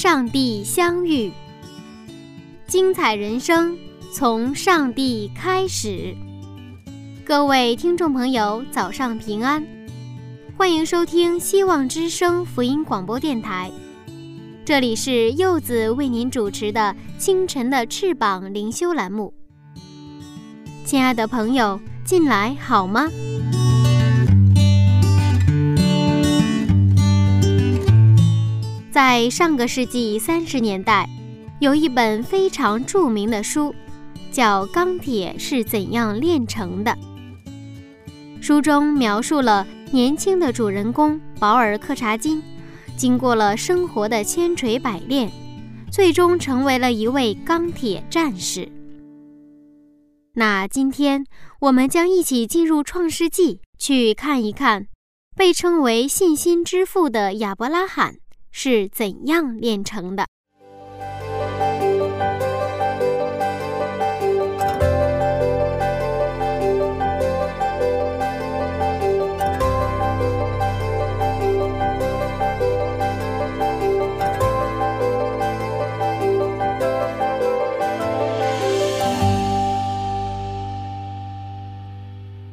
上帝相遇，精彩人生从上帝开始。各位听众朋友，早上平安，欢迎收听希望之声福音广播电台。这里是柚子为您主持的清晨的翅膀灵修栏目。亲爱的朋友，进来好吗？在上个世纪三十年代，有一本非常著名的书，叫《钢铁是怎样炼成的》。书中描述了年轻的主人公保尔·柯察金，经过了生活的千锤百炼，最终成为了一位钢铁战士。那今天我们将一起进入《创世纪》，去看一看被称为信心之父的亚伯拉罕是怎样炼成的。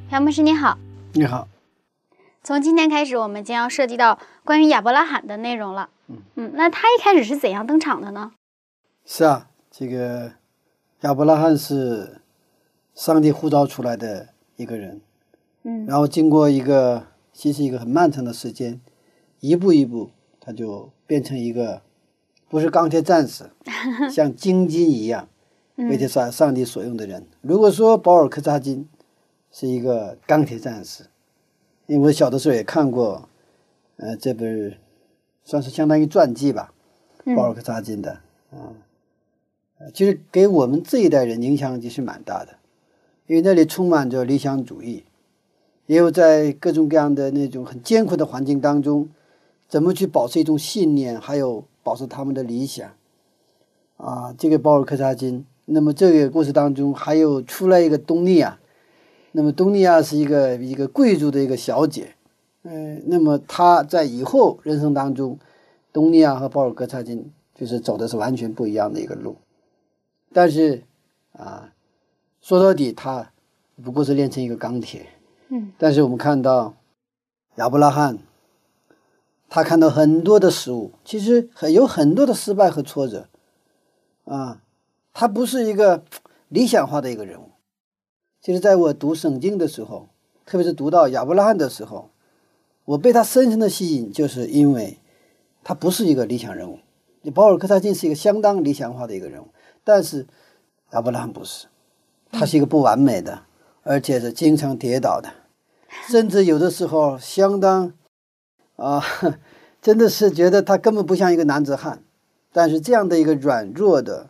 杨牧师你好，你好。从今天开始，我们将要涉及到关于亚伯拉罕的内容了。嗯嗯，那他一开始是怎样登场的呢？是啊，这个亚伯拉罕是上帝呼召出来的一个人。嗯，然后经过一个其实一个很漫长的时间，一步一步，他就变成一个不是钢铁战士，像金金一样，为这上上帝所用的人。如果说保尔·柯察金。是一个钢铁战士，因为我小的时候也看过，呃，这本算是相当于传记吧，保尔·柯察金的啊，其实给我们这一代人影响其实蛮大的，因为那里充满着理想主义，也有在各种各样的那种很艰苦的环境当中，怎么去保持一种信念，还有保持他们的理想，啊，这个保尔·柯察金，那么这个故事当中还有出来一个东尼啊。那么东尼亚是一个一个贵族的一个小姐，嗯，那么她在以后人生当中，东尼亚和保尔·戈察金就是走的是完全不一样的一个路，但是啊，说到底他不过是炼成一个钢铁，嗯，但是我们看到亚伯拉罕，他看到很多的事物，其实很有很多的失败和挫折，啊，他不是一个理想化的一个人物。其实，在我读圣经的时候，特别是读到亚伯拉罕的时候，我被他深深的吸引，就是因为他不是一个理想人物。你保尔·柯察金是一个相当理想化的一个人物，但是亚伯拉罕不是，他是一个不完美的，而且是经常跌倒的，甚至有的时候相当啊，真的是觉得他根本不像一个男子汉。但是这样的一个软弱的、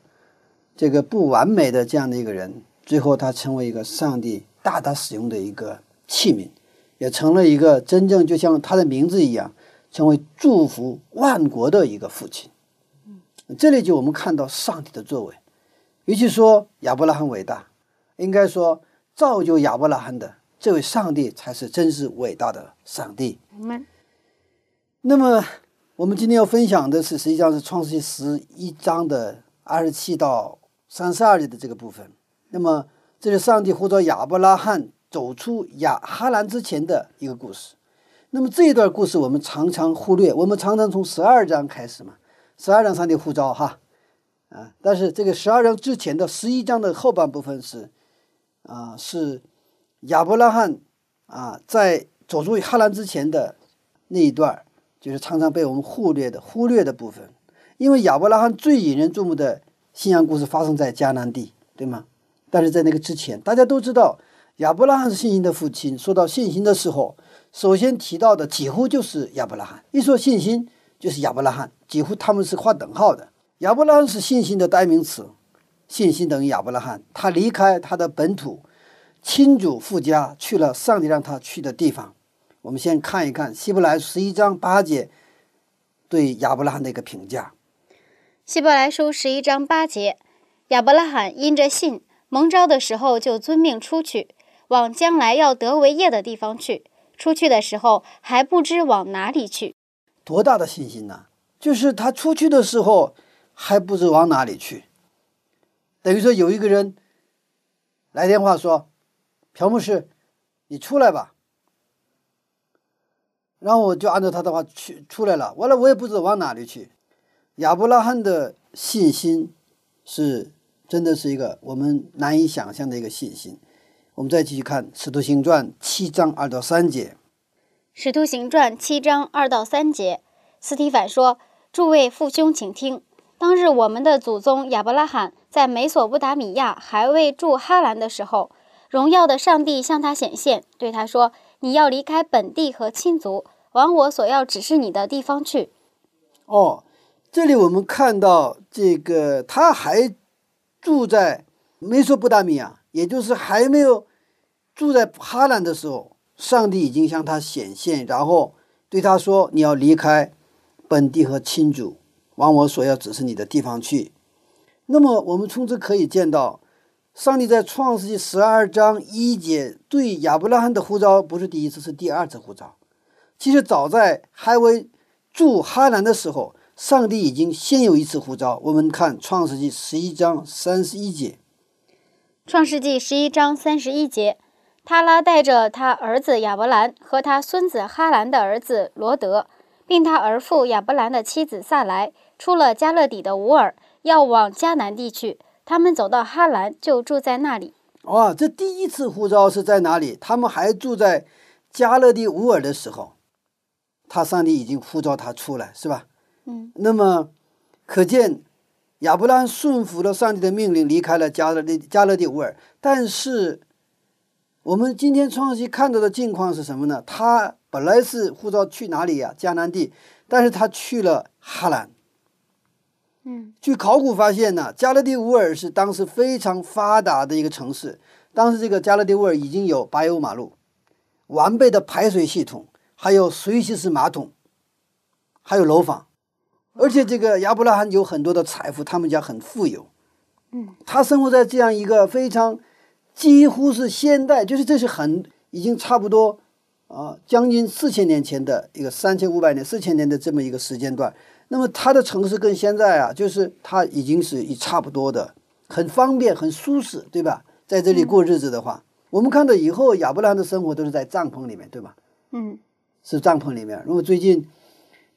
这个不完美的这样的一个人。最后，他成为一个上帝大大使用的一个器皿，也成了一个真正就像他的名字一样，成为祝福万国的一个父亲。这里就我们看到上帝的作为。与其说亚伯拉罕伟大，应该说造就亚伯拉罕的这位上帝才是真是伟大的上帝。那么，我们今天要分享的是，实际上是创世纪十一章的二十七到三十二节的这个部分。那么，这是上帝呼召亚伯拉罕走出亚哈兰之前的一个故事。那么这一段故事我们常常忽略，我们常常从十二章开始嘛，十二章上帝呼召哈，啊，但是这个十二章之前的十一章的后半部分是，啊，是亚伯拉罕啊在走出哈兰之前的那一段，就是常常被我们忽略的忽略的部分，因为亚伯拉罕最引人注目的信仰故事发生在迦南地，对吗？但是在那个之前，大家都知道亚伯拉罕是信心的父亲。说到信心的时候，首先提到的几乎就是亚伯拉罕。一说信心，就是亚伯拉罕，几乎他们是划等号的。亚伯拉罕是信心的代名词，信心等于亚伯拉罕。他离开他的本土，亲祖父家，去了上帝让他去的地方。我们先看一看希伯来十一章八节对亚伯拉罕的一个评价。希伯来书十一章八节，亚伯拉罕因着信蒙召的时候，就遵命出去，往将来要得为业的地方去。出去的时候还不知往哪里去。多大的信心呢？就是他出去的时候还不知往哪里去。等于说有一个人来电话说：“朴牧师，你出来吧。”然后我就按照他的话去出来了，完了我也不知道往哪里去。亚伯拉罕的信心是真的是一个我们难以想象的一个信心。我们再继续看《使徒行传》七章二到三节，《使徒行传》七章二到三节，斯提凡说：“诸位父兄，请听，当日我们的祖宗亚伯拉罕在美索不达米亚还未住哈兰的时候，荣耀的上帝向他显现，对他说。”你要离开本地和亲族，往我所要指示你的地方去。哦，这里我们看到这个，他还住在美索不达米亚，也就是还没有住在哈兰的时候，上帝已经向他显现，然后对他说：“你要离开本地和亲族，往我所要指示你的地方去。”那么，我们从这可以见到。上帝在创世纪十二章一节对亚伯拉罕的呼召不是第一次，是第二次呼召。其实早在还未住哈兰的时候，上帝已经先有一次呼召。我们看创世纪十一章三十一节。创世纪十一章三十一节，他拉带着他儿子亚伯兰和他孙子哈兰的儿子罗德，并他儿父亚伯兰的妻子萨来，出了加勒底的乌尔，要往迦南地去。他们走到哈兰，就住在那里。哇，这第一次呼召是在哪里？他们还住在加勒底乌尔的时候，他上帝已经呼召他出来，是吧？嗯。那么，可见亚伯拉罕顺服了上帝的命令，离开了加勒底加勒底乌尔。但是，我们今天创世看到的境况是什么呢？他本来是护照去哪里呀？迦南地，但是他去了哈兰。嗯，据考古发现呢，加勒底乌尔是当时非常发达的一个城市。当时这个加勒底乌尔已经有柏油马路、完备的排水系统，还有水洗式马桶，还有楼房。而且这个亚伯拉罕有很多的财富，他们家很富有。嗯，他生活在这样一个非常几乎是现代，就是这是很已经差不多啊，将近四千年前的一个三千五百年、四千年的这么一个时间段。那么他的城市跟现在啊，就是他已经是一差不多的，很方便、很舒适，对吧？在这里过日子的话，我们看到以后亚伯拉罕的生活都是在帐篷里面，对吧？嗯，是帐篷里面。如果最近，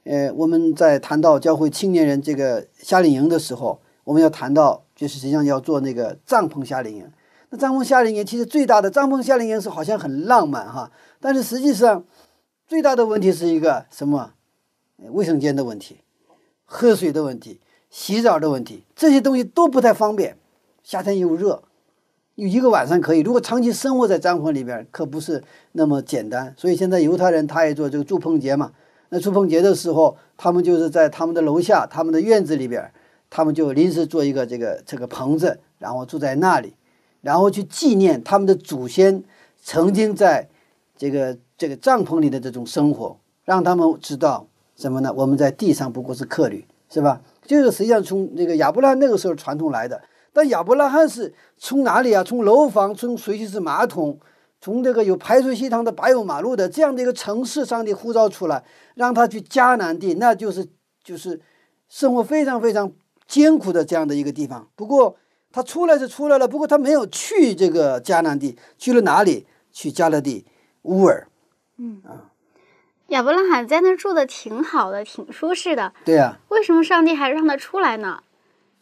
呃，我们在谈到教会青年人这个夏令营的时候，我们要谈到，就是实际上要做那个帐篷夏令营。那帐篷夏令营其实最大的帐篷夏令营是好像很浪漫哈，但是实际上最大的问题是一个什么？卫生间的问题。喝水的问题，洗澡的问题，这些东西都不太方便。夏天又热，有一个晚上可以。如果长期生活在帐篷里边，可不是那么简单。所以现在犹太人他也做这个祝棚节嘛。那祝棚节的时候，他们就是在他们的楼下、他们的院子里边，他们就临时做一个这个这个棚子，然后住在那里，然后去纪念他们的祖先曾经在这个这个帐篷里的这种生活，让他们知道。什么呢？我们在地上不过是客旅，是吧？这个实际上从那个亚伯拉罕那个时候传统来的。但亚伯拉罕是从哪里啊？从楼房，从水洗式马桶，从这个有排水系统的柏油马路的这样的一个城市上的呼召出来，让他去迦南地，那就是就是生活非常非常艰苦的这样的一个地方。不过他出来是出来了，不过他没有去这个迦南地，去了哪里？去加勒底乌尔。嗯啊。亚伯拉罕在那住的挺好的，挺舒适的。对呀。为什么上帝还让他出来呢？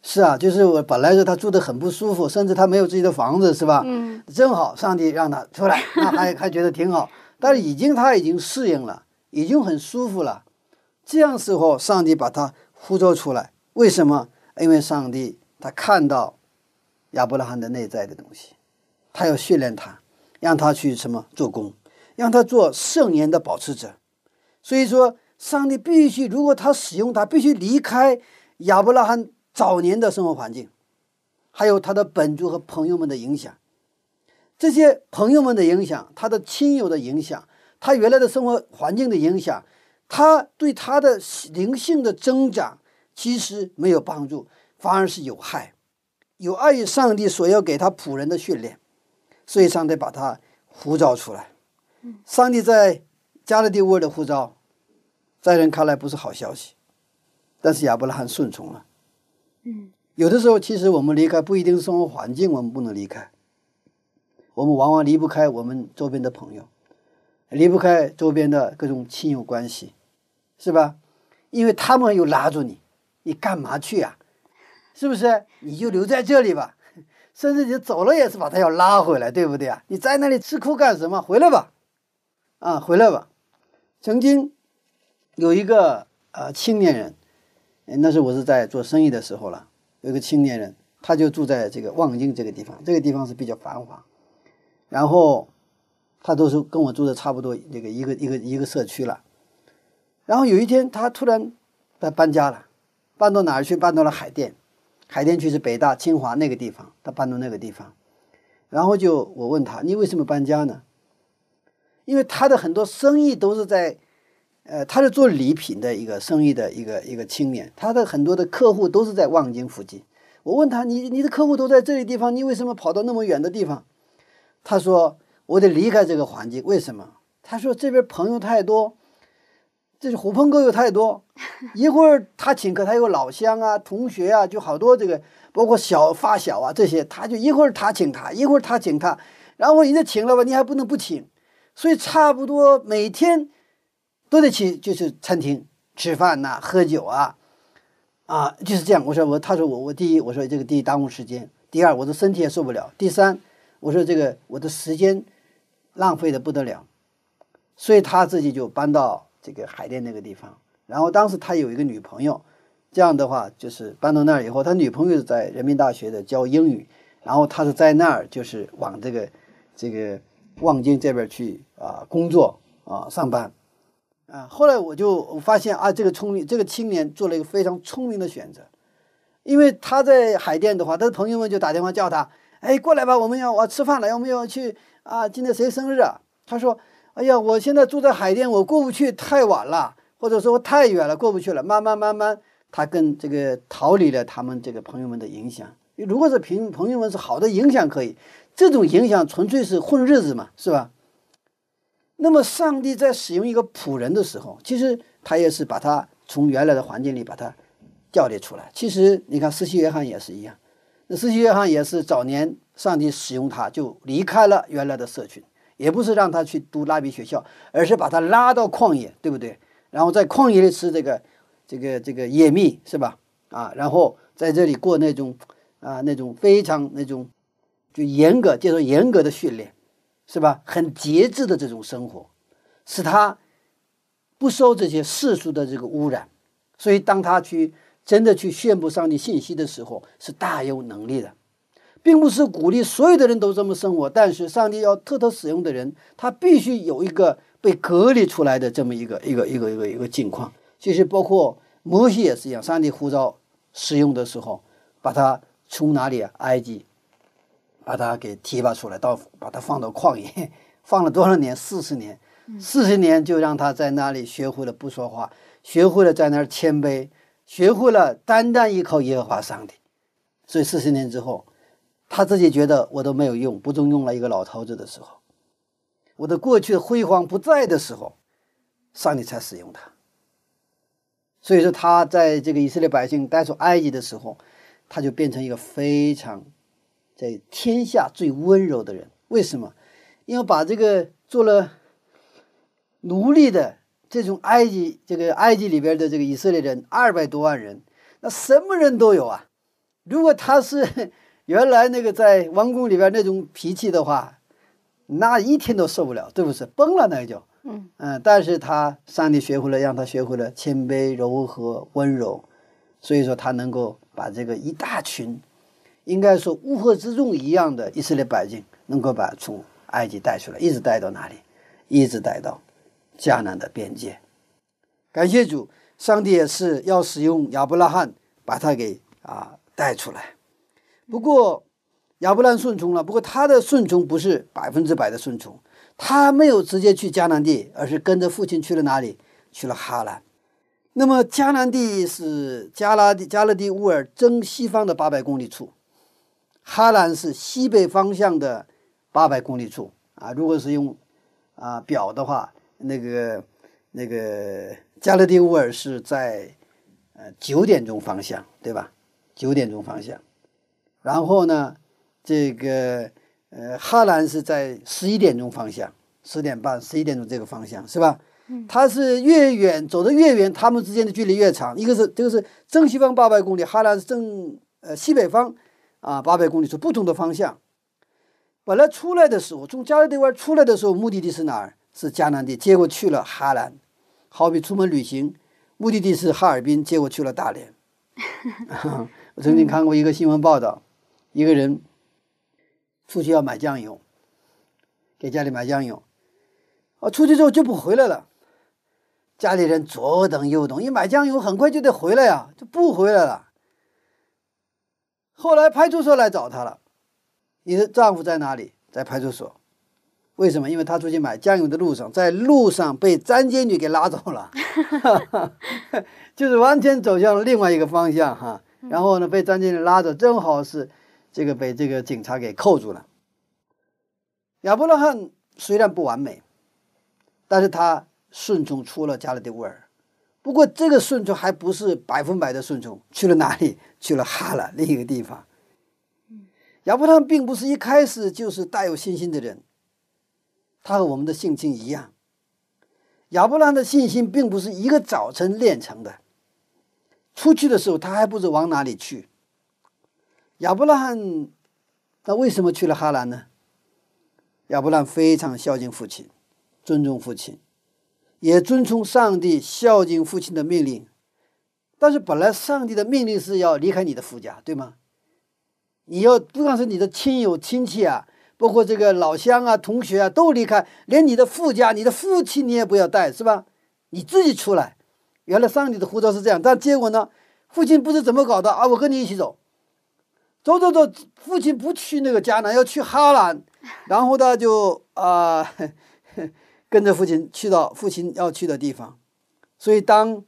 是啊，就是我本来是他住的很不舒服，甚至他没有自己的房子，是吧？嗯。正好上帝让他出来，那还还觉得挺好。但是已经他已经适应了，已经很舒服了。这样时候，上帝把他呼召出来，为什么？因为上帝他看到亚伯拉罕的内在的东西，他要训练他，让他去什么做工，让他做圣言的保持者。所以说，上帝必须，如果他使用他，必须离开亚伯拉罕早年的生活环境，还有他的本族和朋友们的影响。这些朋友们的影响，他的亲友的影响，他原来的生活环境的影响，他对他的灵性的增长其实没有帮助，反而是有害，有碍于上帝所要给他仆人的训练。所以上帝把他呼召出来。上帝在加勒底乌尔的呼召。在人看来不是好消息，但是亚伯拉罕顺从了。嗯，有的时候其实我们离开不一定生活环境，我们不能离开。我们往往离不开我们周边的朋友，离不开周边的各种亲友关系，是吧？因为他们又拉住你，你干嘛去呀？是不是？你就留在这里吧，甚至你走了也是把他要拉回来，对不对啊？你在那里吃苦干什么？回来吧，啊，回来吧。曾经。有一个呃青年人，那是我是在做生意的时候了。有一个青年人，他就住在这个望京这个地方，这个地方是比较繁华。然后他都是跟我住的差不多，这个一个一个一个社区了。然后有一天，他突然他搬家了，搬到哪儿去？搬到了海淀。海淀区是北大、清华那个地方，他搬到那个地方。然后就我问他，你为什么搬家呢？因为他的很多生意都是在。呃，他是做礼品的一个生意的一个一个青年，他的很多的客户都是在望京附近。我问他，你你的客户都在这里地方，你为什么跑到那么远的地方？他说，我得离开这个环境。为什么？他说这边朋友太多，这是狐朋狗友太多。一会儿他请客，他有老乡啊、同学啊，就好多这个，包括小发小啊这些，他就一会儿他请他，一会儿他请他，然后人家请了吧，你还不能不请，所以差不多每天。都得去，就是餐厅吃饭呐，喝酒啊，啊，就是这样。我说我，他说我，我第一，我说这个第一耽误时间；第二，我的身体也受不了；第三，我说这个我的时间浪费的不得了。所以他自己就搬到这个海淀那个地方。然后当时他有一个女朋友，这样的话就是搬到那儿以后，他女朋友在人民大学的教英语，然后他是在那儿就是往这个这个望京这边去啊工作啊上班。啊，后来我就发现啊，这个聪明这个青年做了一个非常聪明的选择，因为他在海淀的话，他的朋友们就打电话叫他，哎，过来吧，我们要我吃饭了，要不要去啊？今天谁生日啊？他说，哎呀，我现在住在海淀，我过不去，太晚了，或者说太远了，过不去了。慢慢慢慢，他跟这个逃离了他们这个朋友们的影响。如果是朋朋友们是好的影响可以，这种影响纯粹是混日子嘛，是吧？那么，上帝在使用一个仆人的时候，其实他也是把他从原来的环境里把他调离出来。其实，你看，施洗约翰也是一样。那施洗约翰也是早年上帝使用他，就离开了原来的社群，也不是让他去读拉比学校，而是把他拉到旷野，对不对？然后在旷野里吃这个这个这个野蜜，是吧？啊，然后在这里过那种啊那种非常那种就严格接受严格的训练。是吧？很节制的这种生活，使他不受这些世俗的这个污染。所以，当他去真的去宣布上帝信息的时候，是大有能力的，并不是鼓励所有的人都这么生活。但是，上帝要特特使用的人，他必须有一个被隔离出来的这么一个一个一个一个一个境况。其实，包括摩西也是一样，上帝呼召使用的时候，把他从哪里啊？埃及。把他给提拔出来，到把他放到旷野，放了多少年？四十年，四十年就让他在那里学会了不说话，学会了在那儿谦卑，学会了单单依靠耶和华上帝。所以四十年之后，他自己觉得我都没有用，不中用了一个老头子的时候，我的过去的辉煌不在的时候，上帝才使用他。所以说他在这个以色列百姓带出埃及的时候，他就变成一个非常。在天下最温柔的人，为什么？因为把这个做了奴隶的这种埃及，这个埃及里边的这个以色列人二百多万人，那什么人都有啊。如果他是原来那个在王宫里边那种脾气的话，那一天都受不了，对不是？崩了那就，嗯嗯。但是他上帝学会了，让他学会了谦卑、柔和、温柔，所以说他能够把这个一大群。应该说乌合之众一样的以色列百姓，能够把从埃及带出来，一直带到哪里？一直带到迦南的边界。感谢主，上帝也是要使用亚伯拉罕把他给啊带出来。不过亚伯拉罕顺从了，不过他的顺从不是百分之百的顺从，他没有直接去迦南地，而是跟着父亲去了哪里？去了哈兰。那么迦南地是加拉地加勒底乌尔正西方的八百公里处，哈兰是西北方向的八百公里处啊。如果是用啊表的话，那个那个加勒底乌尔是在呃九点钟方向，对吧？九点钟方向。然后呢，这个呃哈兰是在十一点钟方向，十点半、十一点钟这个方向，是吧？它是越远走得越远，它们之间的距离越长。一个是这个是正西方八百公里，哈兰是正呃西北方啊八百公里，是不同的方向。本来出来的时候，从加勒底湾出来的时候，目的地是哪儿？是迦南地。结果去了哈兰，好比出门旅行，目的地是哈尔滨，结果去了大连。我曾经看过一个新闻报道，一个人出去要买酱油，给家里买酱油，啊，出去之后就不回来了。家里人左等右等，一买酱油很快就得回来呀，就不回来了。后来派出所来找他了，你的丈夫在哪里？在派出所。为什么？因为他出去买酱油的路上，在路上被张街女给拉走了，就是完全走向了另外一个方向哈。然后呢，被张街女拉走，正好是这个被这个警察给扣住了。亚伯拉罕虽然不完美，但是他。顺从出了加勒底乌尔，不过这个顺从还不是百分百的顺从。去了哪里？去了哈兰另一个地方。亚伯拉罕并不是一开始就是带有信心的人，他和我们的性情一样。亚伯拉罕的信心并不是一个早晨练成的。出去的时候，他还不知往哪里去。亚伯拉罕，那为什么去了哈兰呢？亚伯拉罕非常孝敬父亲，尊重父亲。也遵从上帝孝敬父亲的命令，但是本来上帝的命令是要离开你的夫家，对吗？你要不光是你的亲友亲戚啊，包括这个老乡啊、同学啊都离开，连你的父家、你的父亲你也不要带，是吧？你自己出来。原来上帝的护照是这样，但结果呢？父亲不知怎么搞的啊！我跟你一起走，走走走，父亲不去那个迦南，要去哈兰，然后呢就啊。跟着父亲去到父亲要去的地方，所以当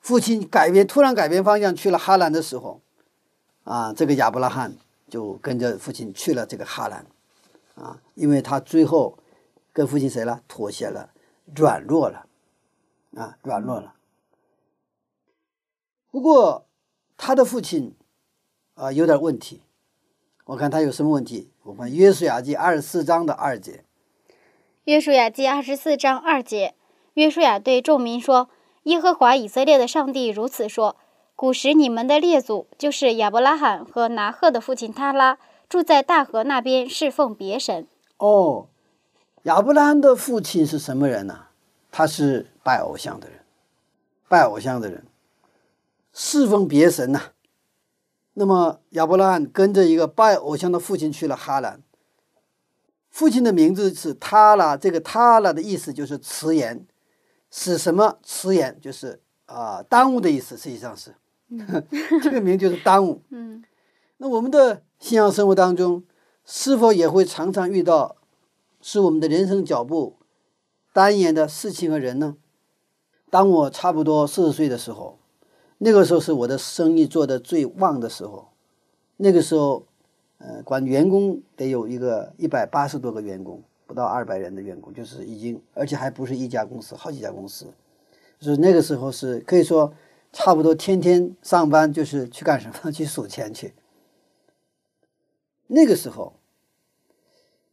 父亲改变突然改变方向去了哈兰的时候，啊，这个亚伯拉罕就跟着父亲去了这个哈兰，啊，因为他最后跟父亲谁了？妥协了，软弱了，啊，软弱了。不过他的父亲啊有点问题，我看他有什么问题？我看约书亚记二十四章的二节。约书亚记二十四章二节，约书亚对众民说：“耶和华以色列的上帝如此说：古时你们的列祖，就是亚伯拉罕和拿赫的父亲他拉，住在大河那边，侍奉别神。”哦，亚伯拉罕的父亲是什么人呢？他是拜偶像的人，拜偶像的人，侍奉别神呐。那么亚伯拉罕跟着一个拜偶像的父亲去了哈兰。父亲的名字是他拉，这个他拉的意思就是迟延，是什么迟延？就是啊，耽误的意思。实际上是，这个名就是耽误。嗯，那我们的信仰生活当中，是否也会常常遇到是我们的人生脚步单延的事情和人呢？当我差不多四十岁的时候，那个时候是我的生意做得最旺的时候，那个时候。呃，管员工得有一个一百八十多个员工，不到二百人的员工，就是已经，而且还不是一家公司，好几家公司。就是那个时候是可以说，差不多天天上班就是去干什么？去数钱去。那个时候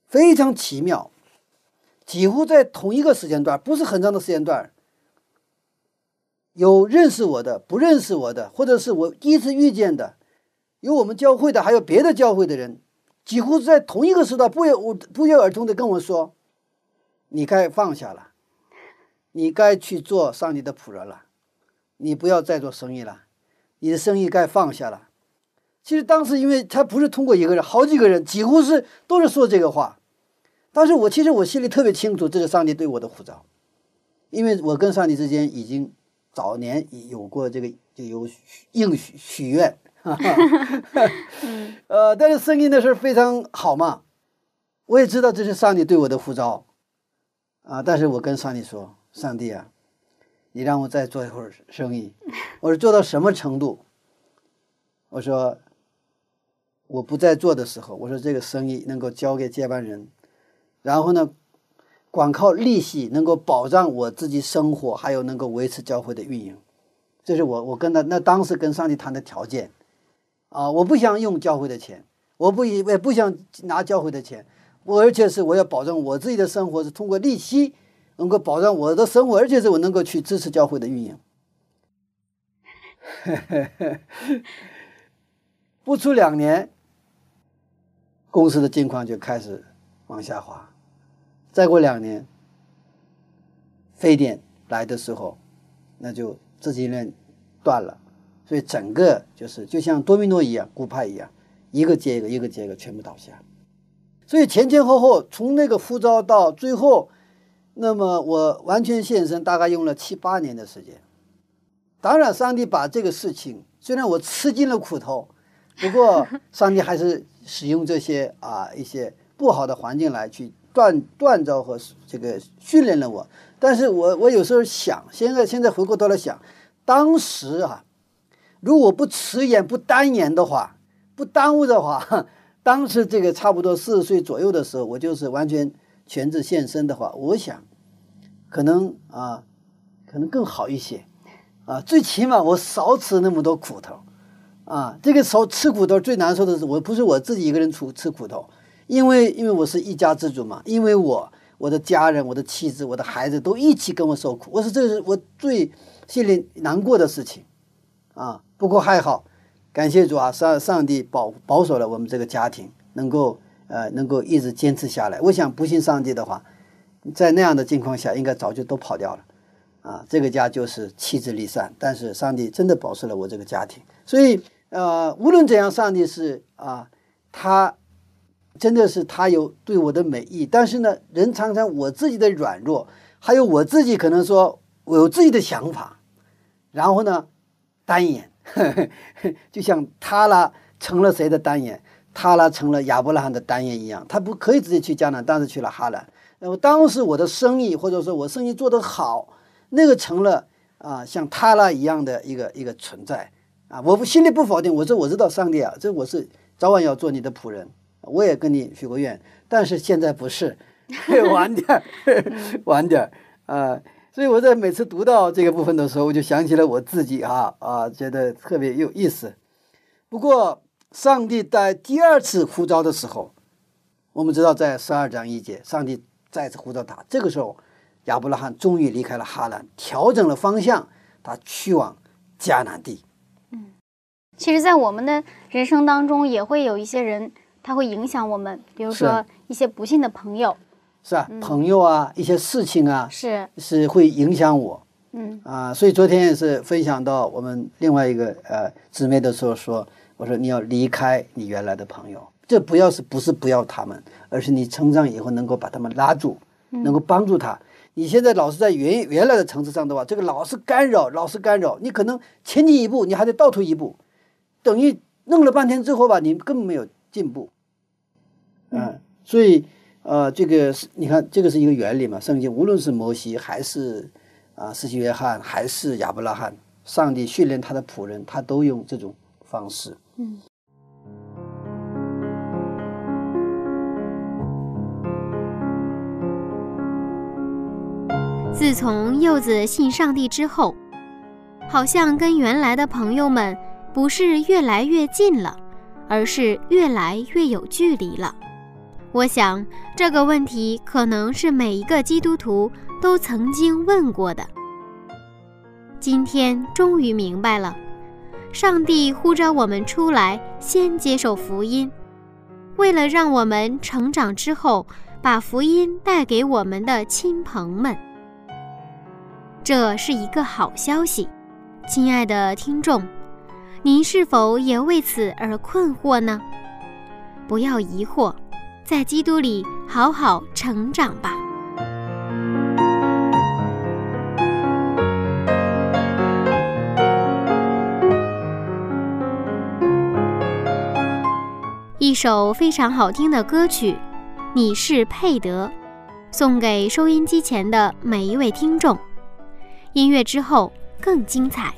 非常奇妙，几乎在同一个时间段，不是很长的时间段，有认识我的，不认识我的，或者是我第一次遇见的。有我们教会的，还有别的教会的人，几乎在同一个时段，不约不约而同的跟我说：“你该放下了，你该去做上帝的仆人了，你不要再做生意了，你的生意该放下了。”其实当时因为他不是通过一个人，好几个人，几乎是都是说这个话。但是我其实我心里特别清楚，这是上帝对我的呼召，因为我跟上帝之间已经早年有过这个就有应许许愿，哈哈，嗯呃，但是声音的事非常好嘛，我也知道这是上帝对我的呼召，啊，但是我跟上帝说，上帝啊，你让我再做一会儿生意，我说做到什么程度？我说我不再做的时候，我说这个生意能够交给接班人。然后呢，光靠利息能够保障我自己生活，还有能够维持教会的运营，这是我我跟他那当时跟上帝谈的条件，啊，我不想用教会的钱，我不也不想拿教会的钱，我而且是我要保证我自己的生活是通过利息能够保障我的生活，而且是我能够去支持教会的运营。不出两年，公司的境况就开始往下滑。再过两年，非典来的时候，那就资金链断了，所以整个就是就像多米诺一样，骨牌一样，一个接一个，一个接一个，全部倒下。所以前前后后，从那个呼召到最后，那么我完全献身，大概用了七八年的时间。当然，上帝把这个事情，虽然我吃尽了苦头，不过上帝还是使用这些啊一些不好的环境来去。锻锻造和这个训练了我，但是我我有时候想，现在现在回过头来想，当时啊，如果不迟延不单延的话，不耽误的话，当时这个差不多四十岁左右的时候，我就是完全全职献身的话，我想，可能啊，可能更好一些，啊，最起码我少吃那么多苦头，啊，这个时候吃苦头最难受的是，我不是我自己一个人出吃苦头。因为因为我是一家之主嘛，因为我我的家人、我的妻子、我的孩子都一起跟我受苦，我说这是我最心里难过的事情，啊，不过还好，感谢主啊，上上帝保保守了我们这个家庭，能够呃能够一直坚持下来。我想不信上帝的话，在那样的境况下，应该早就都跑掉了，啊，这个家就是妻子离散，但是上帝真的保守了我这个家庭，所以呃无论怎样，上帝是啊他。真的是他有对我的美意，但是呢，人常常我自己的软弱，还有我自己可能说我有自己的想法，然后呢，单眼，就像他拉成了谁的单眼，他拉成了亚伯拉罕的单眼一样，他不可以直接去迦南，但是去了哈兰。那么当时我的生意或者说我生意做得好，那个成了啊像他拉一样的一个一个存在啊，我不心里不否定，我说我知道上帝啊，这我是早晚要做你的仆人。我也跟你许过愿，但是现在不是，晚点儿，晚点儿啊！所以我在每次读到这个部分的时候，我就想起了我自己啊啊，觉得特别有意思。不过，上帝在第二次呼召的时候，我们知道在十二章一节，上帝再次呼召他。这个时候，亚伯拉罕终于离开了哈兰，调整了方向，他去往迦南地。嗯，其实，在我们的人生当中，也会有一些人。他会影响我们，比如说一些不幸的朋友，是吧？朋友啊，一些事情啊，是。是会影响我，嗯。啊，所以昨天也是分享到我们另外一个呃姊妹的时候说，我说你要离开你原来的朋友，这不要是不是不要他们，而是你成长以后能够把他们拉住，能够帮助他。你现在老是在原原来的层次上的话，这个老是干扰，老是干扰，你可能前进一步，你还得倒退一步，等于弄了半天之后吧，你根本没有进步。嗯，所以，呃，这个是你看，这个是一个原理嘛。圣经无论是摩西，还是啊，施洗约翰，还是亚伯拉罕，上帝训练他的仆人，他都用这种方式。嗯。自从柚子信上帝之后，好像跟原来的朋友们不是越来越近了，而是越来越有距离了。我想这个问题可能是每一个基督徒都曾经问过的。今天终于明白了，上帝呼召我们出来，先接受福音，为了让我们成长之后，把福音带给我们的亲朋们。这是一个好消息，亲爱的听众，您是否也为此而困惑呢？不要疑惑，在基督里好好成长吧。一首非常好听的歌曲，《你是配得》，送给收音机前的每一位听众。音乐之后更精彩。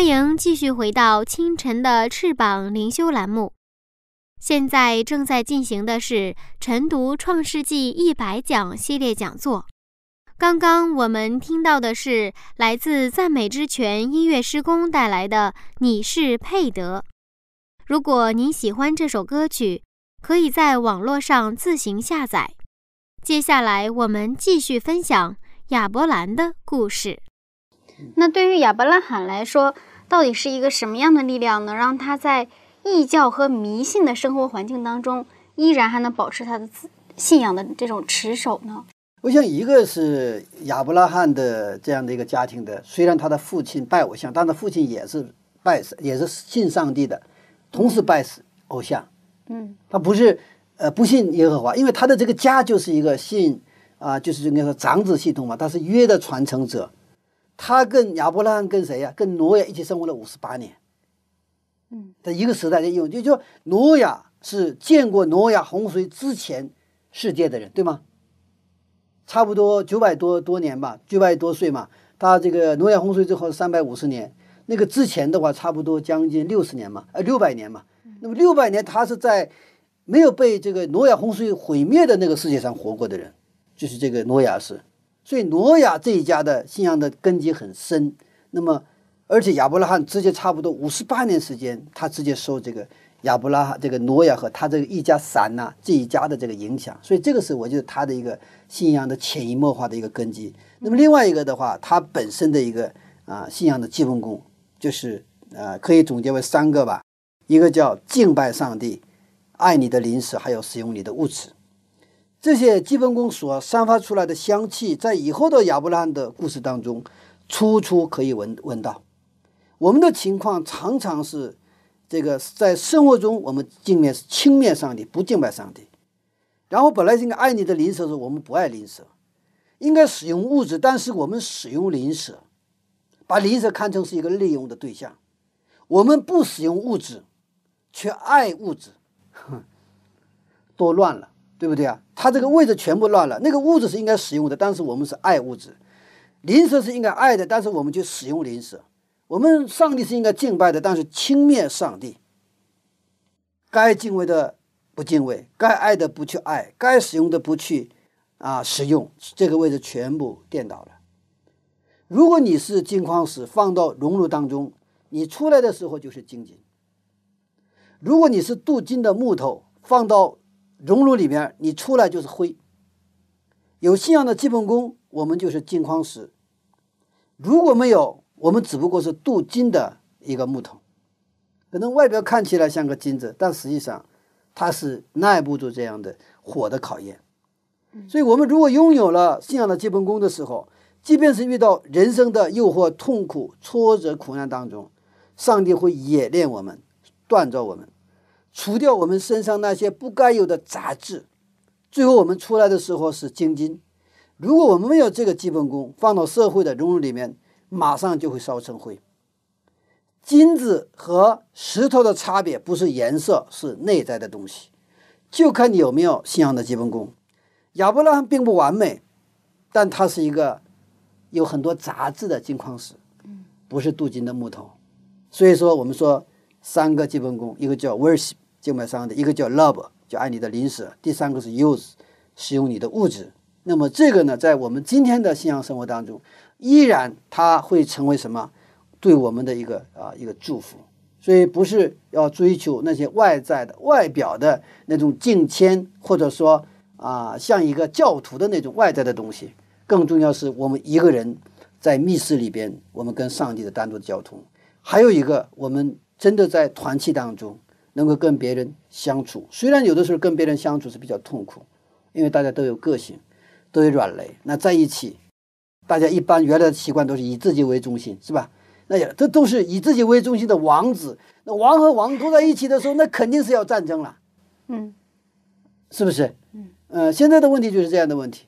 欢迎继续回到清晨的翅膀灵修栏目。现在正在进行的是晨读《创世纪一百讲》系列讲座。刚刚我们听到的是来自赞美之泉音乐施工带来的《你是配得》。如果您喜欢这首歌曲，可以在网络上自行下载。接下来我们继续分享亚伯兰的故事。那对于亚伯拉罕来说，到底是一个什么样的力量，能让他在异教和迷信的生活环境当中，依然还能保持他的信仰的这种持守呢？我想，一个是亚伯拉罕的这样的一个家庭的，虽然他的父亲拜偶像，但他父亲也是拜，也是信上帝的，同时拜偶像。嗯，他不是呃不信耶和华，因为他的这个家就是一个信啊，就是应该说长子系统嘛，他是约的传承者。他跟亚伯拉罕跟谁呀？跟挪亚一起生活了五十八年。嗯，在一个时代的用，就就挪亚是见过挪亚洪水之前世界的人，对吗？差不多九百多多年吧，九百多岁嘛。他这个挪亚洪水之后三百五十年，那个之前的话差不多将近六十年嘛，呃六百年嘛。那么六百年他是在没有被这个挪亚洪水毁灭的那个世界上活过的人，就是这个挪亚是。所以挪亚这一家的信仰的根基很深。那么而且亚伯拉罕直接差不多五十八年时间，他直接受这个。亚伯拉罕这个挪亚和他这个一家三呐这一家的这个影响，所以这个是我觉得他的一个信仰的潜移默化的一个根基。那么另外一个的话，他本身的一个啊信仰的基本功，就是呃可以总结为三个吧，一个叫敬拜上帝，爱你的灵使，还有使用你的物质。这些基本功所散发出来的香气，在以后的亚伯拉罕的故事当中，处处可以闻闻到。我们的情况常常是。这个在生活中，我们敬面是轻蔑上帝，不敬拜上帝。然后本来应该爱你的灵舍，是我们不爱灵舍，应该使用物质，但是我们使用灵舍，把灵舍看成是一个利用的对象。我们不使用物质，却爱物质，哼多乱了，对不对啊？他这个位置全部乱了。那个物质是应该使用的，但是我们是爱物质；邻舍是应该爱的，但是我们就使用邻舍。我们上帝是应该敬拜的，但是轻蔑上帝。该敬畏的不敬畏，该爱的不去爱，该使用的不去啊使用，这个位置全部颠倒了。如果你是金矿石放到熔炉当中，你出来的时候就是金金；如果你是镀金的木头放到熔炉里面，你出来就是灰。有信仰的基本功，我们就是金矿石；如果没有，我们只不过是镀金的一个木头，可能外表看起来像个金子，但实际上它是耐不住这样的火的考验。所以，我们如果拥有了信仰的基本功的时候，即便是遇到人生的诱惑、痛苦、挫折、苦难当中，上帝会冶炼我们、锻造我们，除掉我们身上那些不该有的杂质，最后我们出来的时候是精金。如果我们没有这个基本功，放到社会的熔炉里面。马上就会烧成灰。金子和石头的差别不是颜色，是内在的东西，就看你有没有信仰的基本功。亚伯拉罕并不完美，但他是一个有很多杂质的金矿石，不是镀金的木头。所以说，我们说三个基本功，一个叫 worship 敬拜上帝，一个叫 love 就爱你的灵舍，第三个是 use 使用你的物质。那么这个呢，在我们今天的信仰生活当中。依然，它会成为什么？对我们的一个啊一个祝福。所以不是要追求那些外在的、外表的那种敬谦，或者说啊像一个教徒的那种外在的东西。更重要是我们一个人在密室里边，我们跟上帝的单独的交通。还有一个，我们真的在团契当中能够跟别人相处。虽然有的时候跟别人相处是比较痛苦，因为大家都有个性，都有软肋。那在一起。大家一般原来的习惯都是以自己为中心，是吧？那也这都是以自己为中心的王子。那王和王都在一起的时候，那肯定是要战争了，嗯，是不是？嗯，呃，现在的问题就是这样的问题，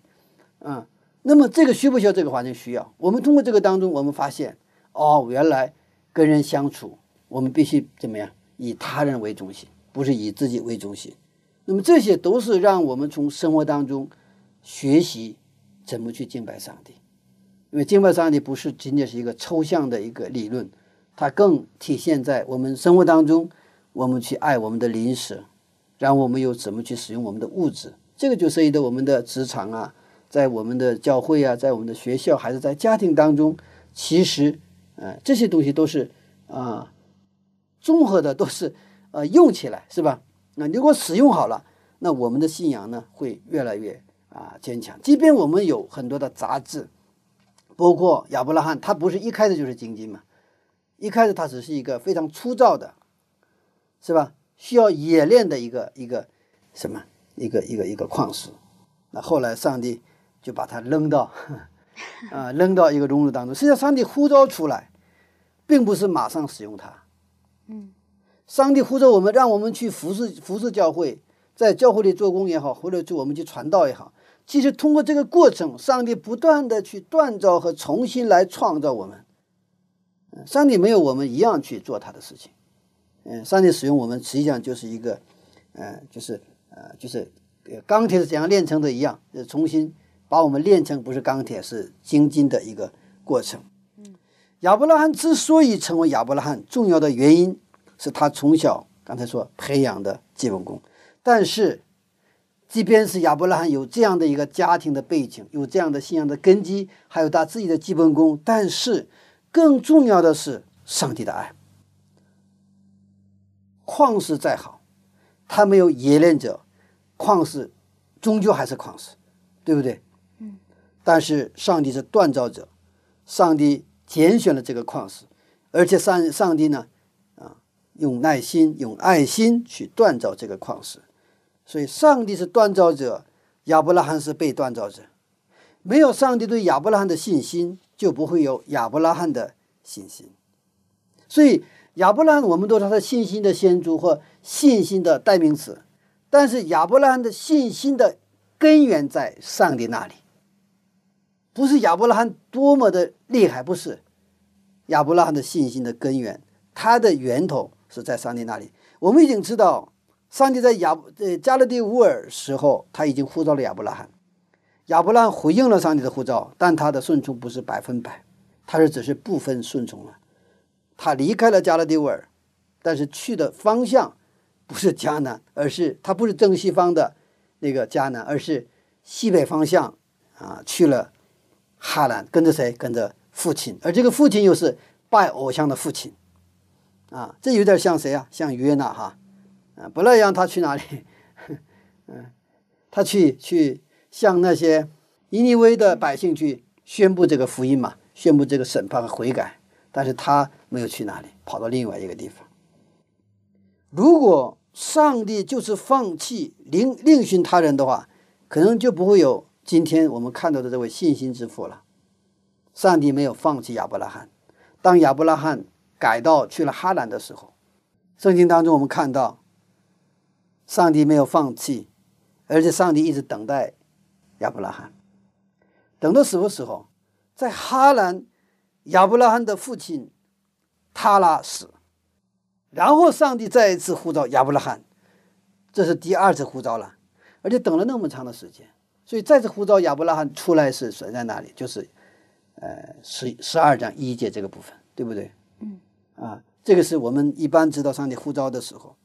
嗯。那么这个需不需要这个环境？需要。我们通过这个当中，我们发现，哦，原来跟人相处，我们必须怎么样？以他人为中心，不是以自己为中心。那么这些都是让我们从生活当中学习怎么去敬拜上帝。因为敬拜上帝不是仅仅是一个抽象的一个理论，它更体现在我们生活当中，我们去爱我们的邻舍，然后我们又怎么去使用我们的物质，这个就涉及到我们的职场啊，在我们的教会啊，在我们的学校，还是在家庭当中，其实，呃，这些东西都是啊，综合的，都是呃用起来是吧？那如果使用好了，那我们的信仰呢会越来越啊坚强。即便我们有很多的杂质。包括亚伯拉罕，他不是一开始就是精金嘛，一开始他只是一个非常粗糙的，是吧？需要冶炼的一个一个什么一个一个一个矿石。那后来上帝就把他扔到 啊扔到一个熔炉当中。实际上，上帝呼召出来，并不是马上使用它。嗯，上帝呼召我们，让我们去服侍服侍教会，在教会里做工也好，或者去我们去传道也好。其实通过这个过程，上帝不断的去锻造和重新来创造我们。上帝没有我们一样去做他的事情。嗯，上帝使用我们，实际上就是一个，嗯，就是呃，就是钢铁是怎样炼成的一样，重新把我们炼成不是钢铁，是精金的一个过程。亚伯拉罕之所以成为亚伯拉罕，重要的原因是他从小刚才说培养的基本功，但是。即便是亚伯拉罕有这样的一个家庭的背景，有这样的信仰的根基，还有他自己的基本功，但是更重要的是上帝的爱。矿石再好，他没有冶炼者，矿石终究还是矿石，对不对？嗯。但是上帝是锻造者，上帝拣选了这个矿石，而且上上帝呢，啊，用耐心、用爱心去锻造这个矿石。所以，上帝是锻造者，亚伯拉罕是被锻造者。没有上帝对亚伯拉罕的信心，就不会有亚伯拉罕的信心。所以，亚伯拉罕我们都是他的信心的先祖或信心的代名词。但是，亚伯拉罕的信心的根源在上帝那里，不是亚伯拉罕多么的厉害，不是。亚伯拉罕的信心的根源，它的源头是在上帝那里。我们已经知道。上帝在亚呃加勒底乌尔时候，他已经呼召了亚伯拉罕。亚伯拉罕回应了上帝的呼召，但他的顺从不是百分百，他是只是部分顺从了。他离开了加勒底乌尔，但是去的方向不是迦南，而是他不是正西方的那个迦南，而是西北方向啊，去了哈兰，跟着谁？跟着父亲，而这个父亲又是拜偶像的父亲啊，这有点像谁啊？像约纳哈。啊，不那样，他去哪里？嗯，他去去向那些尼尼微的百姓去宣布这个福音嘛，宣布这个审判和悔改。但是他没有去哪里，跑到另外一个地方。如果上帝就是放弃另另寻他人的话，可能就不会有今天我们看到的这位信心之父了。上帝没有放弃亚伯拉罕。当亚伯拉罕改道去了哈兰的时候，圣经当中我们看到。上帝没有放弃，而且上帝一直等待亚伯拉罕。等到什么时候？在哈兰，亚伯拉罕的父亲塔拉死，然后上帝再一次呼召亚伯拉罕，这是第二次呼召了，而且等了那么长的时间，所以再次呼召亚伯拉罕出来是谁在哪里？就是，呃，十十二章一节这个部分，对不对？嗯。啊，这个是我们一般知道上帝呼召的时候。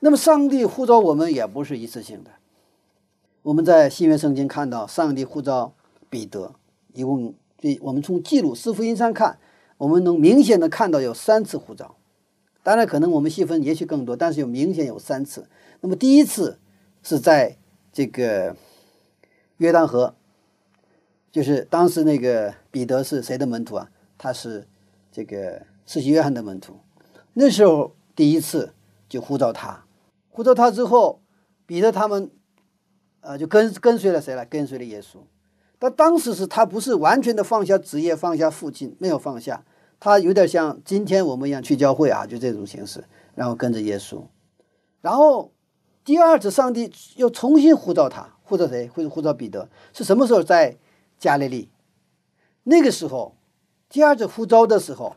那么，上帝呼召我们也不是一次性的。我们在新约圣经看到，上帝呼召彼得，一共这我们从记录四福音上看，我们能明显的看到有三次呼召。当然，可能我们细分也许更多，但是有明显有三次。那么第一次是在这个约旦河，就是当时那个彼得是谁的门徒啊？他是这个世袭约翰的门徒。那时候第一次就呼召他。呼召他之后，彼得他们，呃，就跟跟随了谁了？跟随了耶稣。但当时是他不是完全的放下职业，放下父亲，没有放下。他有点像今天我们一样去教会啊，就这种形式，然后跟着耶稣。然后第二次，上帝又重新呼召他，呼召谁？呼呼召彼得。是什么时候？在加利利。那个时候，第二次呼召的时候，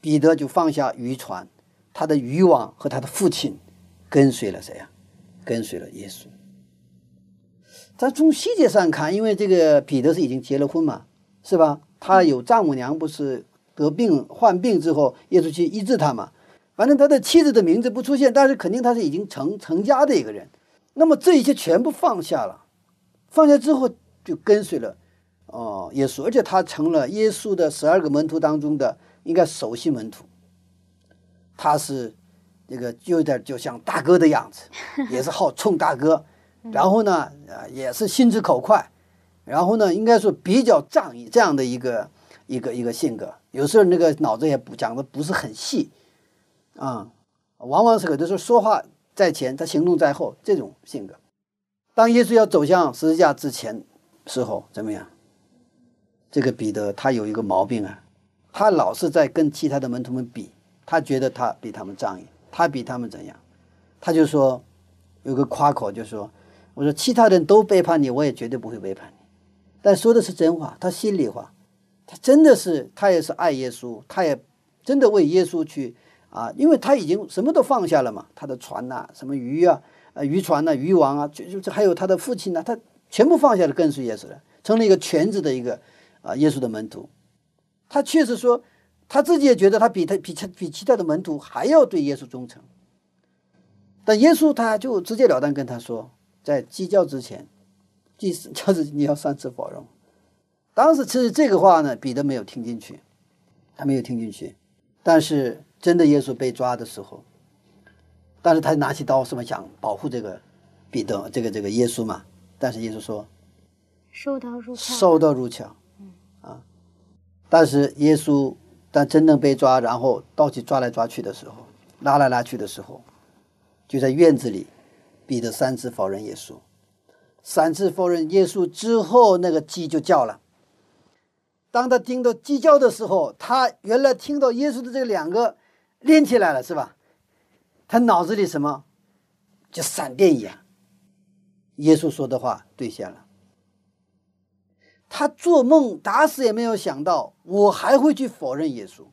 彼得就放下渔船，他的渔网和他的父亲。跟随了谁呀？跟随了耶稣。咱从细节上看，因为这个彼得是已经结了婚嘛，是吧？他有丈母娘，不是得病患病之后，耶稣去医治他嘛？反正他的妻子的名字不出现，但是肯定他是已经成成家的一个人。那么这一切全部放下了，放下之后就跟随了哦耶稣，而且他成了耶稣的十二个门徒当中的应该首席门徒。他是这个有点就像大哥的样子，也是好冲大哥。然后呢，啊，也是心直口快，然后呢，应该说比较仗义这样的一个一个一个性格。有时候那个脑子也不讲的不是很细，啊，往往是有的时候说话在前，他行动在后这种性格。当耶稣要走向十字架之前时候，怎么样？这个彼得他有一个毛病啊，他老是在跟其他的门徒们比，他觉得他比他们仗义，他比他们怎样？他就说有个夸口，就说。我说其他人都背叛你，我也绝对不会背叛你。但说的是真话，他心里话，他真的是他也是爱耶稣，他也真的为耶稣去啊，因为他已经什么都放下了嘛，他的船呐，什么鱼啊，呃渔船呐，渔网啊，就就还有他的父亲呐，他全部放下了，跟随耶稣了，成了一个全职的一个啊耶稣的门徒。他确实说他自己也觉得他比他比他比其他的门徒还要对耶稣忠诚。但耶稣他就直截了当跟他说。在鸡叫之前，祭就是你要三次否认。当时其实这个话呢，彼得没有听进去，他没有听进去。但是真的耶稣被抓的时候，但是他拿起刀，什么想保护这个彼得，这个这个耶稣嘛？但是耶稣说：“受刀入鞘。”收刀入鞘。嗯啊，但是耶稣但真正被抓，然后刀去抓来抓去的时候，拉来拉去的时候，就在院子里。彼得三次否认耶稣，三次否认耶稣之后，那个鸡就叫了。当他听到鸡叫的时候，他原来听到耶稣的这两个连起来了，是吧？他脑子里什么，就闪电一样，耶稣说的话兑现了。他做梦打死也没有想到，我还会去否认耶稣。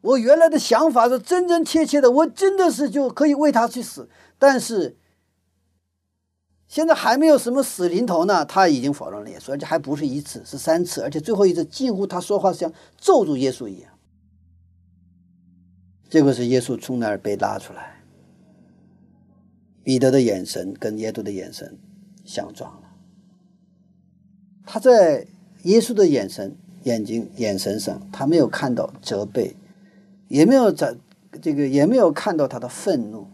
我原来的想法是真真切切的，我真的是就可以为他去死，但是。现在还没有什么死临头呢，他已经否认了耶稣，而且还不是一次，是三次，而且最后一次近乎他说话像咒住耶稣一样。这个是耶稣从那儿被拉出来，彼得的眼神跟耶稣的眼神相撞了。他在耶稣的眼神、眼睛、眼神上，他没有看到责备，也没有在这个也没有看到他的愤怒。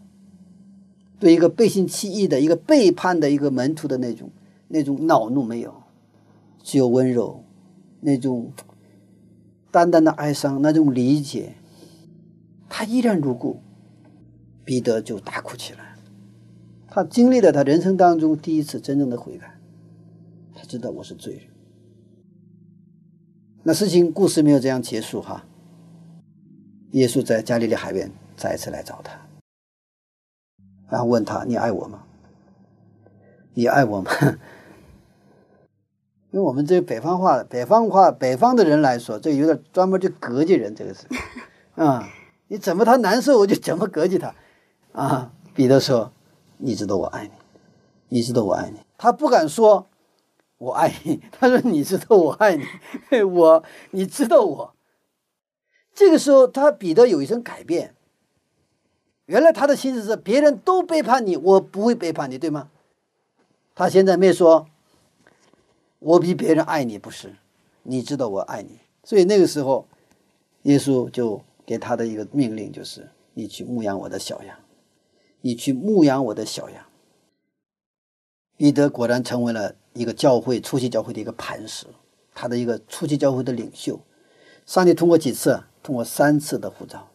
对一个背信弃义的一个背叛的一个门徒的那种那种恼怒没有，只有温柔，那种淡淡的哀伤，那种理解，他依然如故。彼得就大哭起来，他经历了他人生当中第一次真正的悔改，他知道我是罪人。那事情故事没有这样结束哈，耶稣在加利利海边再次来找他。然后问他：“你爱我吗？你爱我吗？” 因为我们这北方话，北方话，北方的人来说，这有点专门就膈应人，这个是啊，你怎么他难受，我就怎么膈应他啊。彼得说：“你知道我爱你，你知道我爱你。”他不敢说“我爱你”，他说：“你知道我爱你，我你知道我。”这个时候，他彼得有一声改变。原来他的心思是别人都背叛你，我不会背叛你，对吗？他现在没说，我比别人爱你，不是？你知道我爱你，所以那个时候，耶稣就给他的一个命令就是：你去牧养我的小羊，你去牧养我的小羊。彼得果然成为了一个教会初期教会的一个磐石，他的一个初期教会的领袖。上帝通过几次？通过三次的呼召。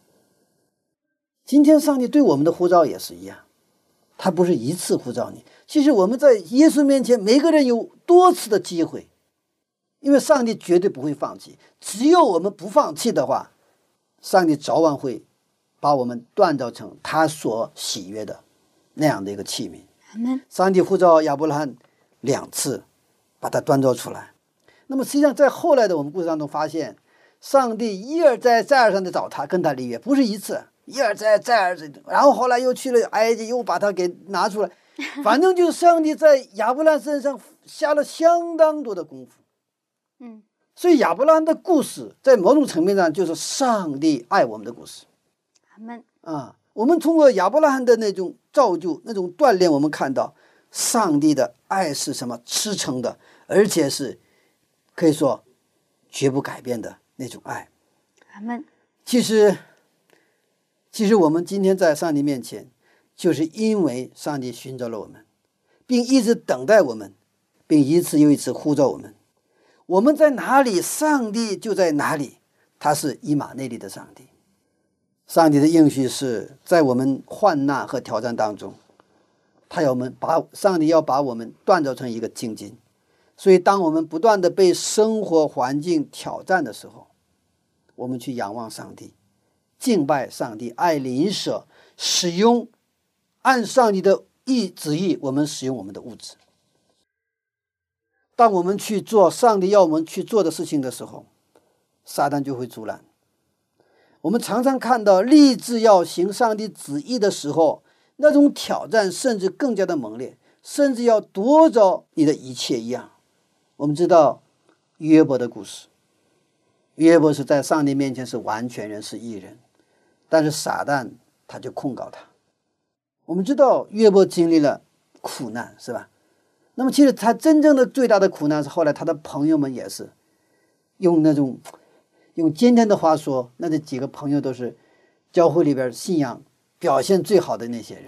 今天上帝对我们的呼召也是一样，他不是一次呼召你。其实我们在耶稣面前，每个人有多次的机会，因为上帝绝对不会放弃。只有我们不放弃的话，上帝早晚会把我们锻造成他所喜悦的那样的一个器皿。上帝呼召亚伯拉罕两次，把他锻造出来。那么实际上，在后来的我们故事当中发现，上帝一而再、再而三的找他，跟他立约，不是一次。一而再，再而三，然后后来又去了埃及，又把他给拿出来，反正就是上帝在亚伯拉罕身上下了相当多的功夫。嗯，所以亚伯拉罕的故事在某种层面上就是上帝爱我们的故事。阿门啊！我们通过亚伯拉罕的那种造就、那种锻炼，我们看到上帝的爱是什么驰骋的，而且是可以说绝不改变的那种爱。阿门。其实，其实我们今天在上帝面前，就是因为上帝寻找了我们，并一直等待我们，并一次又一次呼召我们。我们在哪里，上帝就在哪里。他是以马内利的上帝。上帝的应许是在我们患难和挑战当中，他要我们把上帝要把我们锻造成一个精金。所以，当我们不断的被生活环境挑战的时候，我们去仰望上帝，敬拜上帝，爱邻舍，使用按上帝的意旨意，我们使用我们的物质。当我们去做上帝要我们去做的事情的时候，撒旦就会阻拦。我们常常看到立志要行上帝旨意的时候，那种挑战甚至更加的猛烈，甚至要夺走你的一切一样。我们知道约伯的故事。约伯是在上帝面前是完全人，是艺人，但是撒旦他就控告他。我们知道约伯经历了苦难，是吧？那么其实他真正的最大的苦难是后来他的朋友们也是用那种用今天的话说，那这几个朋友都是教会里边信仰表现最好的那些人，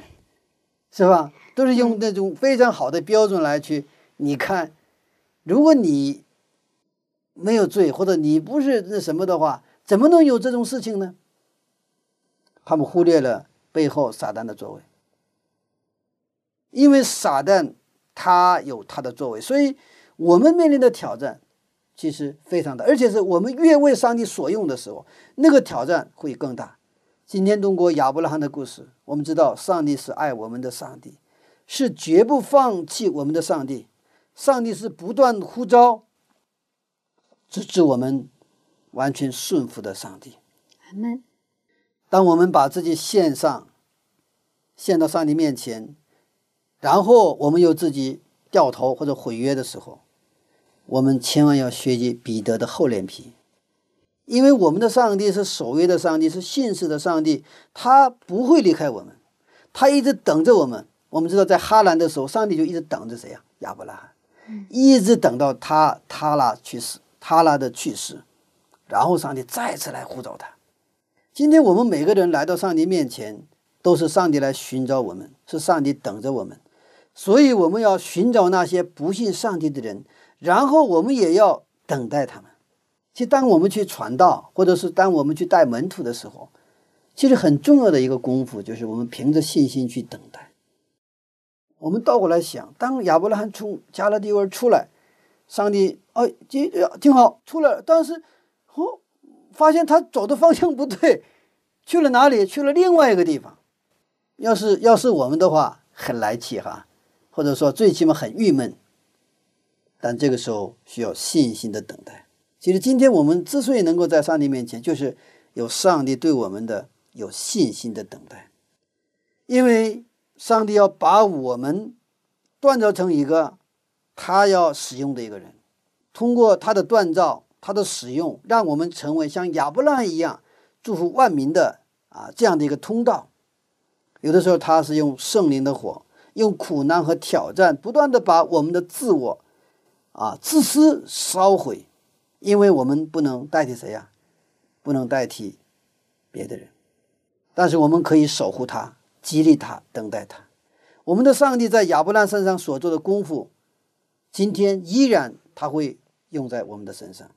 是吧？都是用那种非常好的标准来去你看，如果你。没有罪，或者你不是那什么的话，怎么能有这种事情呢？他们忽略了背后撒旦的作为，因为撒旦他有他的作为，所以我们面临的挑战其实非常大，而且是我们越为上帝所用的时候，那个挑战会更大。今天通过亚伯拉罕的故事，我们知道上帝是爱我们的上帝，是绝不放弃我们的上帝，上帝是不断呼召。直至我们完全顺服的上帝。当我们把自己献上，献到上帝面前，然后我们又自己掉头或者毁约的时候，我们千万要学习彼得的厚脸皮，因为我们的上帝是守约的上帝，是信实的上帝，他不会离开我们，他一直等着我们。我们知道，在哈兰的时候，上帝就一直等着谁呀？亚伯拉罕，一直等到他他拉去世。他拉的去世，然后上帝再次来呼召他。今天我们每个人来到上帝面前，都是上帝来寻找我们，是上帝等着我们。所以我们要寻找那些不信上帝的人，然后我们也要等待他们。其实，当我们去传道，或者是当我们去带门徒的时候，其实很重要的一个功夫，就是我们凭着信心去等待。我们倒过来想，当亚伯拉罕从加勒底尔出来。上帝，哎，这挺好，出来了。但是，哦，发现他走的方向不对，去了哪里？去了另外一个地方。要是要是我们的话，很来气哈，或者说最起码很郁闷。但这个时候需要信心的等待。其实今天我们之所以能够在上帝面前，就是有上帝对我们的有信心的等待，因为上帝要把我们锻造成一个。他要使用的一个人，通过他的锻造，他的使用，让我们成为像亚伯拉罕一样祝福万民的啊这样的一个通道。有的时候，他是用圣灵的火，用苦难和挑战，不断的把我们的自我啊自私烧毁，因为我们不能代替谁呀？不能代替别的人，但是我们可以守护他，激励他，等待他。我们的上帝在亚伯拉罕身上所做的功夫。今天依然，他会用在我们的身上，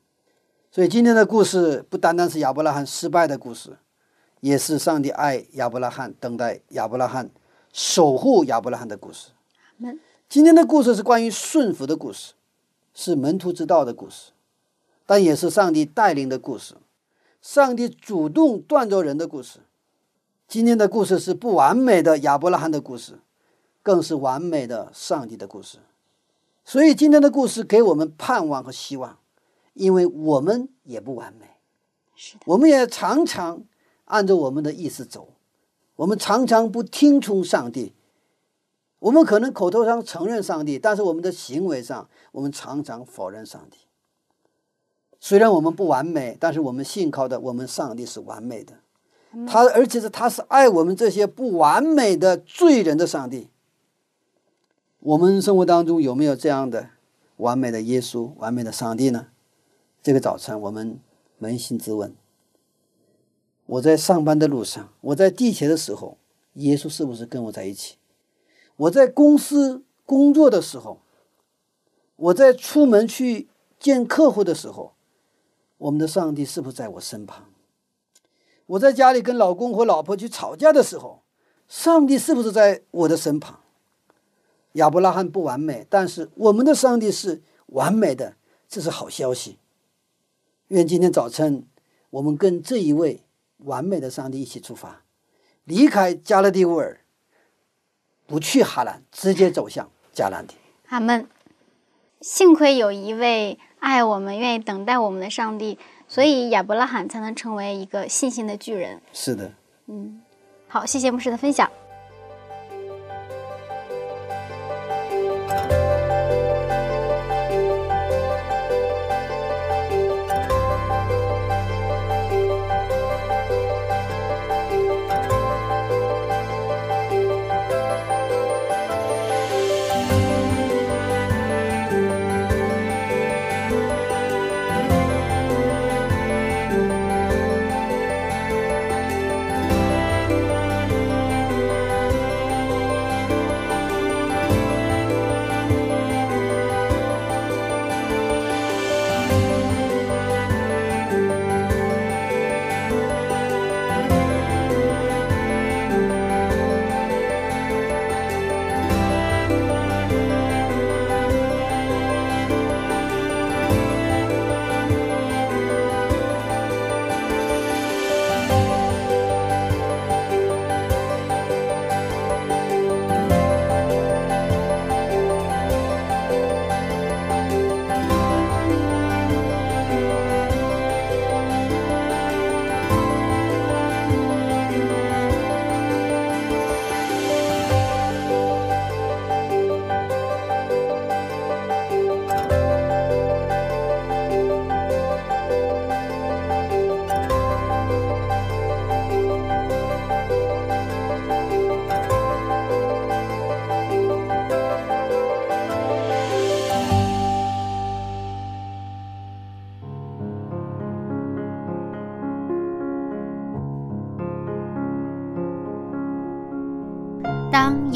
所以今天的故事不单单是亚伯拉罕失败的故事，也是上帝爱亚伯拉罕、等待亚伯拉罕、守护亚伯拉罕的故事。今天的故事是关于顺服的故事，是门徒之道的故事，但也是上帝带领的故事，上帝主动锻造人的故事。今天的故事是不完美的亚伯拉罕的故事，更是完美的上帝的故事。所以今天的故事给我们盼望和希望，因为我们也不完美，是，我们也常常按照我们的意思走，我们常常不听从上帝，我们可能口头上承认上帝，但是我们的行为上，我们常常否认上帝。虽然我们不完美，但是我们信靠的我们上帝是完美的。他而且是他是爱我们这些不完美的罪人的上帝。我们生活当中有没有这样的完美的耶稣、完美的上帝呢？这个早晨我们扪心自问：我在上班的路上，我在地铁的时候，耶稣是不是跟我在一起？我在公司工作的时候，我在出门去见客户的时候，我们的上帝是不是在我身旁？我在家里跟老公和老婆去吵架的时候，上帝是不是在我的身旁？亚伯拉罕不完美，但是我们的上帝是完美的，这是好消息。愿今天早晨我们跟这一位完美的上帝一起出发，离开加勒底乌尔，不去哈兰，直接走向迦南地。阿门。幸亏有一位爱我们、愿意等待我们的上帝。所以亚伯拉罕才能成为一个信心的巨人。是的，嗯，好，谢谢牧师的分享。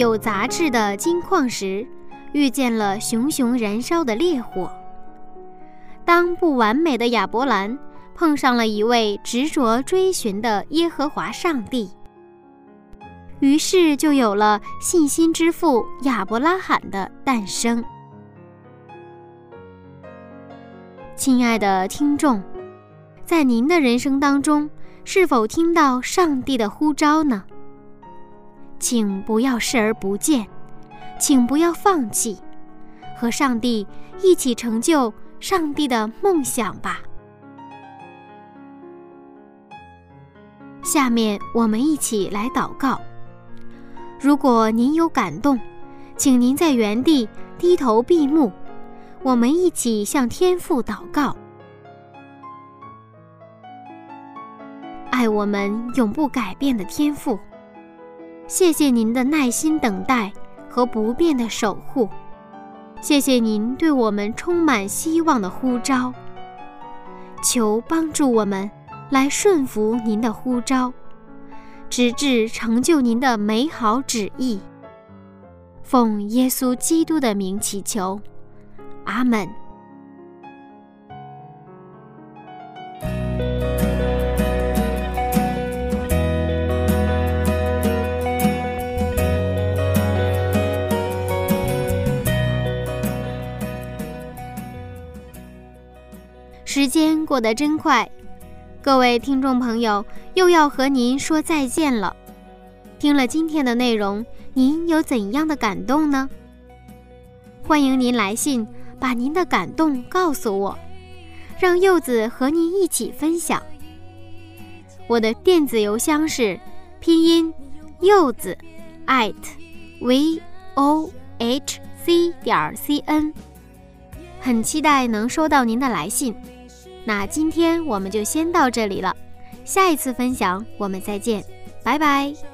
有杂质的金矿石遇见了熊熊燃烧的烈火，当不完美的亚伯兰碰上了一位执着追寻的耶和华上帝，于是就有了信心之父亚伯拉罕的诞生。亲爱的听众，在您的人生当中，是否听到上帝的呼召呢？请不要视而不见，请不要放弃，和上帝一起成就上帝的梦想吧。下面我们一起来祷告。如果您有感动，请您在原地低头闭目，我们一起向天父祷告。爱我们永不改变的天父。谢谢您的耐心等待和不变的守护，谢谢您对我们充满希望的呼召。求帮助我们来顺服您的呼召，直至成就您的美好旨意。奉耶稣基督的名祈求，阿门。过得真快，各位听众朋友又要和您说再见了。听了今天的内容，您有怎样的感动呢？欢迎您来信，把您的感动告诉我，让柚子和您一起分享。我的电子邮箱是拼音柚子 at v o h c 点 c n，很期待能收到您的来信。那今天我们就先到这里了，下一次分享我们再见，拜拜。